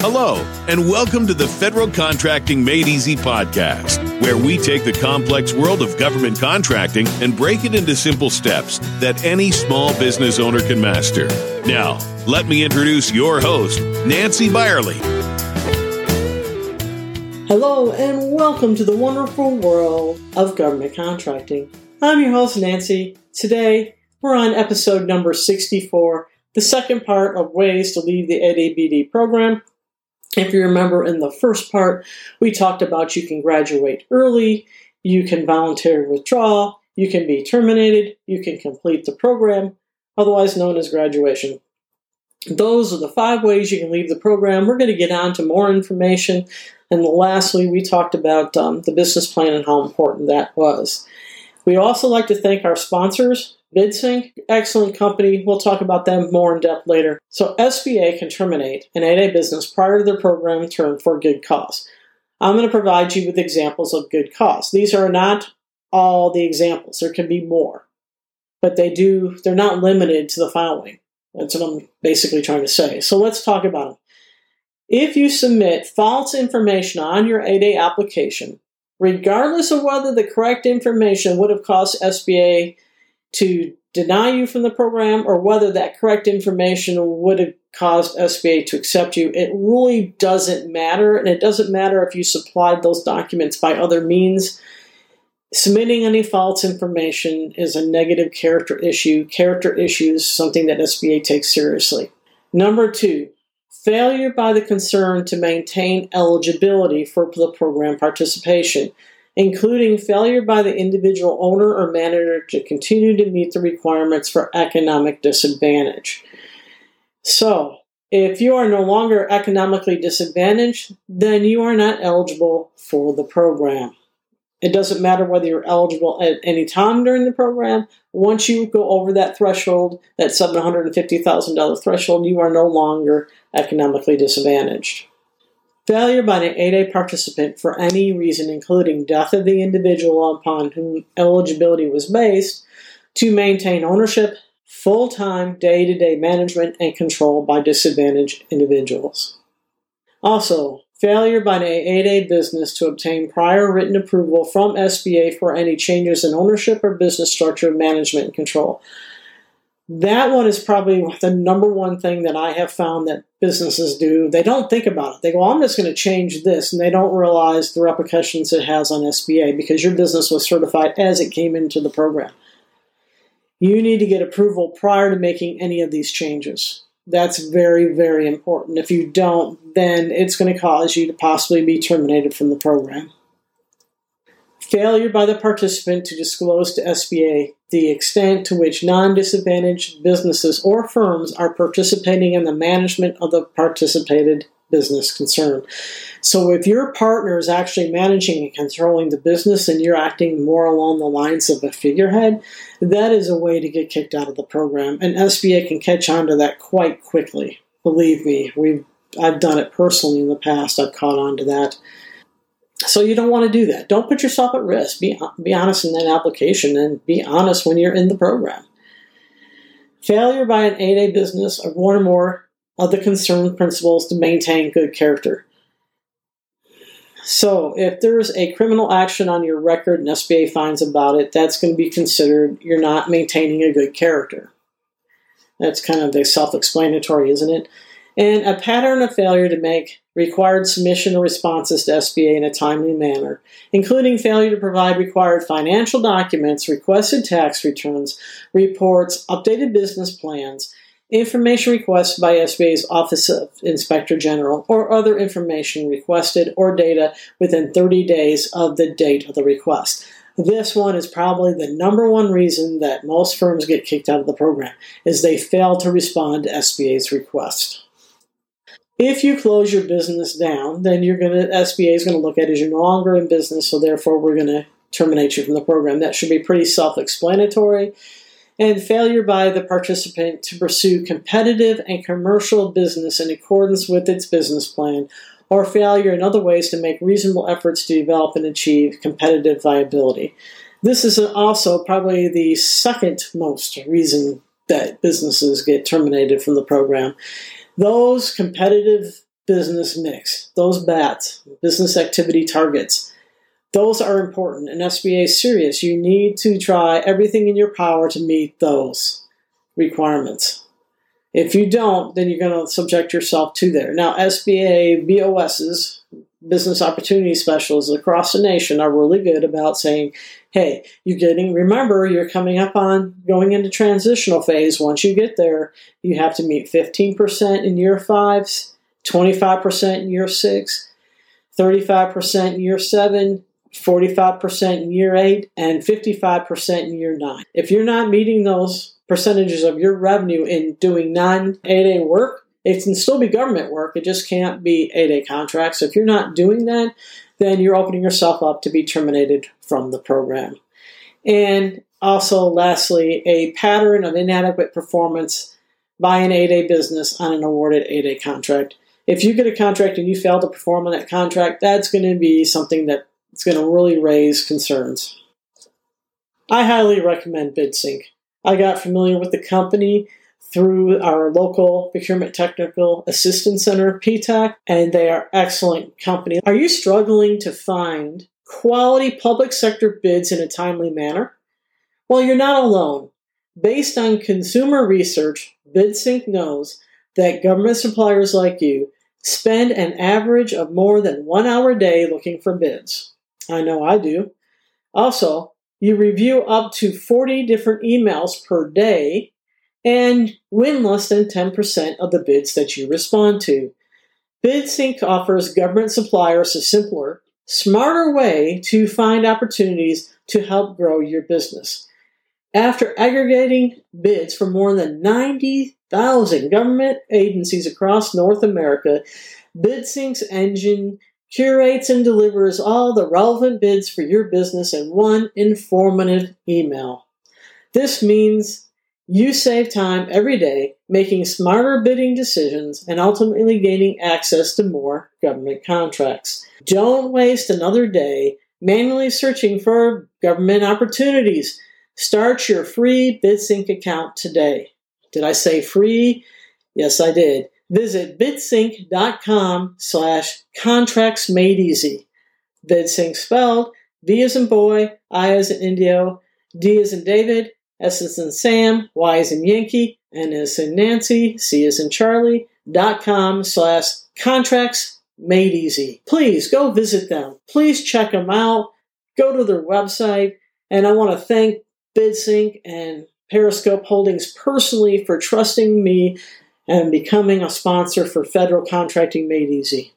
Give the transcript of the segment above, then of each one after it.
Hello, and welcome to the Federal Contracting Made Easy podcast, where we take the complex world of government contracting and break it into simple steps that any small business owner can master. Now, let me introduce your host, Nancy Byerly. Hello, and welcome to the wonderful world of government contracting. I'm your host, Nancy. Today, we're on episode number 64, the second part of Ways to Leave the 8ABD program if you remember in the first part, we talked about you can graduate early, you can voluntarily withdraw, you can be terminated, you can complete the program, otherwise known as graduation. Those are the five ways you can leave the program. We're going to get on to more information. And lastly, we talked about um, the business plan and how important that was. We also like to thank our sponsors, BidSync, excellent company. We'll talk about them more in depth later. So SBA can terminate an 8A business prior to their program term for good cause. I'm going to provide you with examples of good cause. These are not all the examples. There can be more. But they do, they're not limited to the following. That's what I'm basically trying to say. So let's talk about them. If you submit false information on your 8A application, regardless of whether the correct information would have caused SBA to deny you from the program or whether that correct information would have caused SBA to accept you. It really doesn't matter, and it doesn't matter if you supplied those documents by other means. Submitting any false information is a negative character issue. Character issues something that SBA takes seriously. Number two, failure by the concern to maintain eligibility for the program participation including failure by the individual owner or manager to continue to meet the requirements for economic disadvantage. So, if you are no longer economically disadvantaged, then you are not eligible for the program. It doesn't matter whether you're eligible at any time during the program. Once you go over that threshold, that $750,000 threshold, you are no longer economically disadvantaged. Failure by an 8A participant for any reason, including death of the individual upon whom eligibility was based, to maintain ownership, full time, day to day management, and control by disadvantaged individuals. Also, failure by an 8A business to obtain prior written approval from SBA for any changes in ownership or business structure, management, and control that one is probably the number one thing that I have found that businesses do. They don't think about it. They go, I'm just going to change this, and they don't realize the repercussions it has on SBA because your business was certified as it came into the program. You need to get approval prior to making any of these changes. That's very, very important. If you don't, then it's going to cause you to possibly be terminated from the program. Failure by the participant to disclose to SBA the extent to which non disadvantaged businesses or firms are participating in the management of the participated business concern. So, if your partner is actually managing and controlling the business and you're acting more along the lines of a figurehead, that is a way to get kicked out of the program. And SBA can catch on to that quite quickly. Believe me, we've I've done it personally in the past. I've caught on to that. So you don't want to do that. Don't put yourself at risk. Be, be honest in that application and be honest when you're in the program. Failure by an 8A business of one or more of the concerned principals to maintain good character. So, if there's a criminal action on your record and SBA finds about it, that's going to be considered you're not maintaining a good character. That's kind of self explanatory, isn't it? And a pattern of failure to make required submission of responses to SBA in a timely manner, including failure to provide required financial documents, requested tax returns, reports, updated business plans, information requested by SBA's Office of Inspector General, or other information requested or data within 30 days of the date of the request. This one is probably the number one reason that most firms get kicked out of the program is they fail to respond to SBA's request. If you close your business down, then you're going to SBA is going to look at it as you're no longer in business, so therefore we're going to terminate you from the program. That should be pretty self-explanatory. And failure by the participant to pursue competitive and commercial business in accordance with its business plan, or failure in other ways to make reasonable efforts to develop and achieve competitive viability. This is also probably the second most reason that businesses get terminated from the program those competitive business mix, those BATs, business activity targets. Those are important, and SBA is serious. You need to try everything in your power to meet those requirements. If you don't, then you're going to subject yourself to there. Now, SBA BOSs, business opportunity specialists across the nation, are really good about saying, hey, you're getting, remember, you're coming up on going into transitional phase. Once you get there, you have to meet 15% in year five, 25% in year six, 35% in year seven, 45% in year eight, and 55% in year nine. If you're not meeting those percentages of your revenue in doing non 8A work, it can still be government work. It just can't be 8A contracts. If you're not doing that, then you're opening yourself up to be terminated from the program. And also, lastly, a pattern of inadequate performance by an 8A business on an awarded 8A contract. If you get a contract and you fail to perform on that contract, that's going to be something that's going to really raise concerns. I highly recommend BidSync. I got familiar with the company through our local Procurement Technical Assistance Center, PTAC, and they are excellent company. Are you struggling to find quality public sector bids in a timely manner? Well, you're not alone. Based on consumer research, BidSync knows that government suppliers like you spend an average of more than one hour a day looking for bids. I know I do. Also, you review up to 40 different emails per day and win less than 10% of the bids that you respond to. BidSync offers government suppliers a simpler, smarter way to find opportunities to help grow your business. After aggregating bids from more than 90,000 government agencies across North America, BidSync's engine curates and delivers all the relevant bids for your business in one informative email. This means you save time every day making smarter bidding decisions and ultimately gaining access to more government contracts. Don't waste another day manually searching for government opportunities. Start your free BidSync account today. Did I say free? Yes, I did. Visit bidsync.com slash contracts made easy. BidSync spelled B as in boy, I as in Indio, D as in David, S is in Sam, Y is in Yankee, N is in Nancy, C is in Charlie, dot com slash contracts made easy. Please go visit them. Please check them out. Go to their website. And I want to thank BidSync and Periscope Holdings personally for trusting me and becoming a sponsor for federal contracting made easy.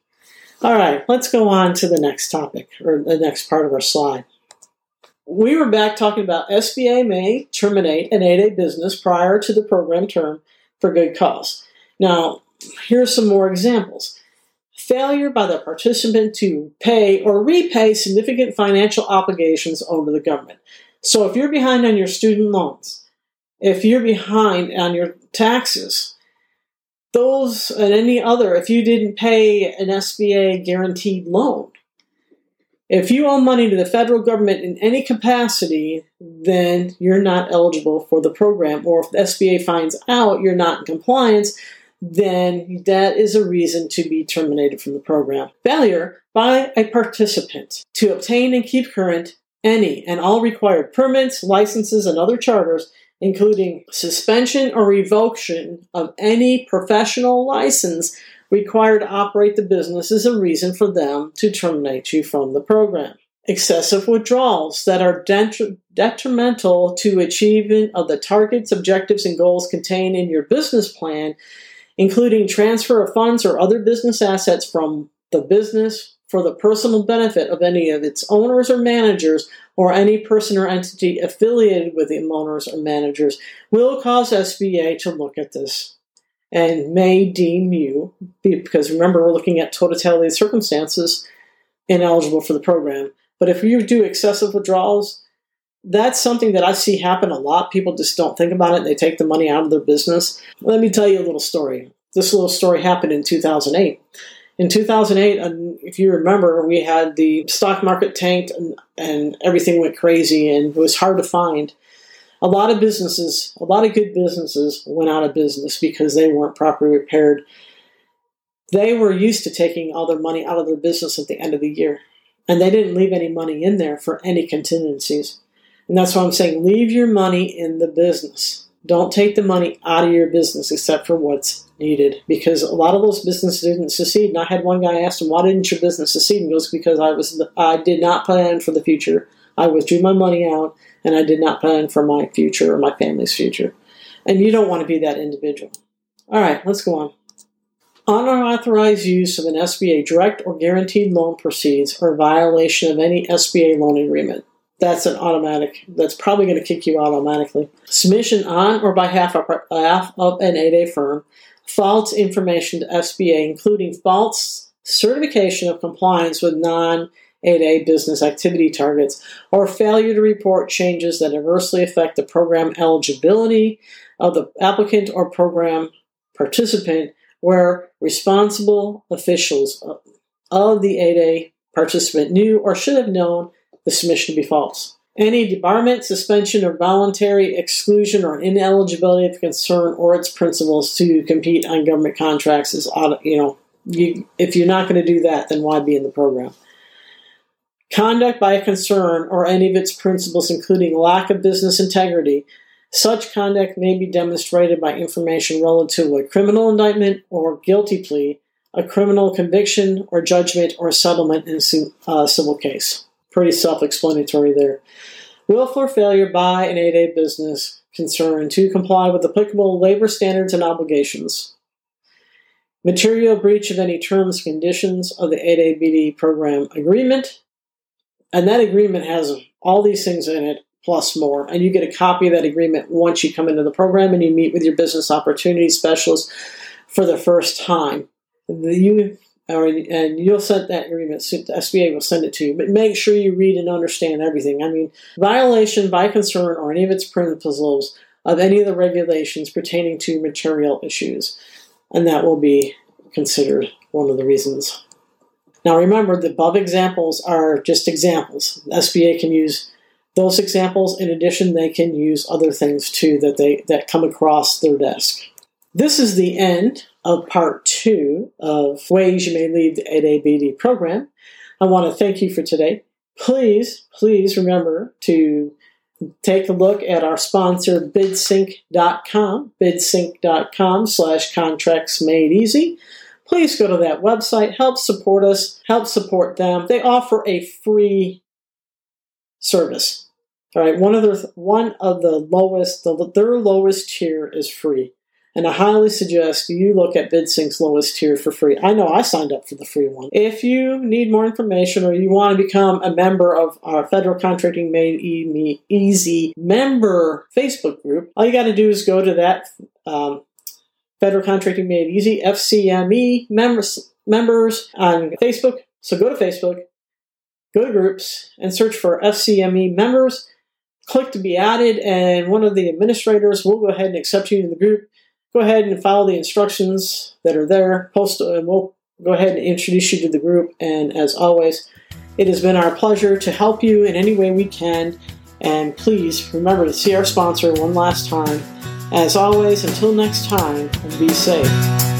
All right, let's go on to the next topic or the next part of our slide we were back talking about SBA may terminate an 8A business prior to the program term for good cause. Now, here's some more examples. Failure by the participant to pay or repay significant financial obligations owed to the government. So if you're behind on your student loans, if you're behind on your taxes, those and any other, if you didn't pay an SBA guaranteed loan, if you owe money to the federal government in any capacity, then you're not eligible for the program. Or if the SBA finds out you're not in compliance, then that is a reason to be terminated from the program. Failure by a participant to obtain and keep current any and all required permits, licenses, and other charters, including suspension or revocation of any professional license required to operate the business is a reason for them to terminate you from the program. Excessive withdrawals that are detrimental to achievement of the targets, objectives, and goals contained in your business plan, including transfer of funds or other business assets from the business for the personal benefit of any of its owners or managers or any person or entity affiliated with the owners or managers, will cause SBA to look at this and may deem you, because remember, we're looking at totality of circumstances, ineligible for the program. But if you do excessive withdrawals, that's something that I see happen a lot. People just don't think about it. They take the money out of their business. Let me tell you a little story. This little story happened in 2008. In 2008, if you remember, we had the stock market tanked and, and everything went crazy and it was hard to find a lot of businesses, a lot of good businesses went out of business because they weren't properly prepared. they were used to taking all their money out of their business at the end of the year. And they didn't leave any money in there for any contingencies. And that's why I'm saying leave your money in the business. Don't take the money out of your business except for what's needed because a lot of those businesses didn't succeed. And I had one guy ask him, "Why didn't your business succeed?" And he goes, "Because I was I did not plan for the future. I withdrew my money out, and I did not plan for my future or my family's future." And you don't want to be that individual. All right, let's go on. Unauthorized use of an SBA direct or guaranteed loan proceeds or violation of any SBA loan agreement that's an automatic. That's probably going to kick you out automatically. Submission on or by half of, half of an 8A firm, false information to SBA, including false certification of compliance with non 8A business activity targets, or failure to report changes that adversely affect the program eligibility of the applicant or program participant, where responsible officials of the 8A participant knew or should have known the submission to be false. Any debarment, suspension, or voluntary exclusion or ineligibility of concern or its principals to compete on government contracts is, you know, you, if you're not going to do that, then why be in the program? Conduct by a concern or any of its principals, including lack of business integrity, such conduct may be demonstrated by information relative to a criminal indictment or guilty plea, a criminal conviction or judgment or settlement in a uh, civil case. Pretty self explanatory there. Willful failure by an 8A business concern to comply with applicable labor standards and obligations. Material breach of any terms conditions of the 8ABD program agreement. And that agreement has all these things in it plus more. And you get a copy of that agreement once you come into the program and you meet with your business opportunity specialist for the first time. You or, and you'll send that agreement. The SBA will send it to you, but make sure you read and understand everything. I mean, violation by concern or any of its principals of any of the regulations pertaining to material issues, and that will be considered one of the reasons. Now, remember, the above examples are just examples. SBA can use those examples. In addition, they can use other things too that they that come across their desk. This is the end of part two of Ways You May Leave the 8ABD program. I want to thank you for today. Please, please remember to take a look at our sponsor, bidsync.com, bidsync.com slash contracts made easy. Please go to that website, help support us, help support them. They offer a free service. All right, one of the one of the lowest, the, their lowest tier is free. And I highly suggest you look at BidSync's lowest tier for free. I know I signed up for the free one. If you need more information or you want to become a member of our Federal Contracting Made Easy member Facebook group, all you got to do is go to that um, Federal Contracting Made Easy FCME members members on Facebook. So go to Facebook, go to groups, and search for FCME members. Click to be added, and one of the administrators will go ahead and accept you in the group go ahead and follow the instructions that are there. Post, uh, and we'll go ahead and introduce you to the group. And as always, it has been our pleasure to help you in any way we can. And please remember to see our sponsor one last time. As always, until next time, be safe.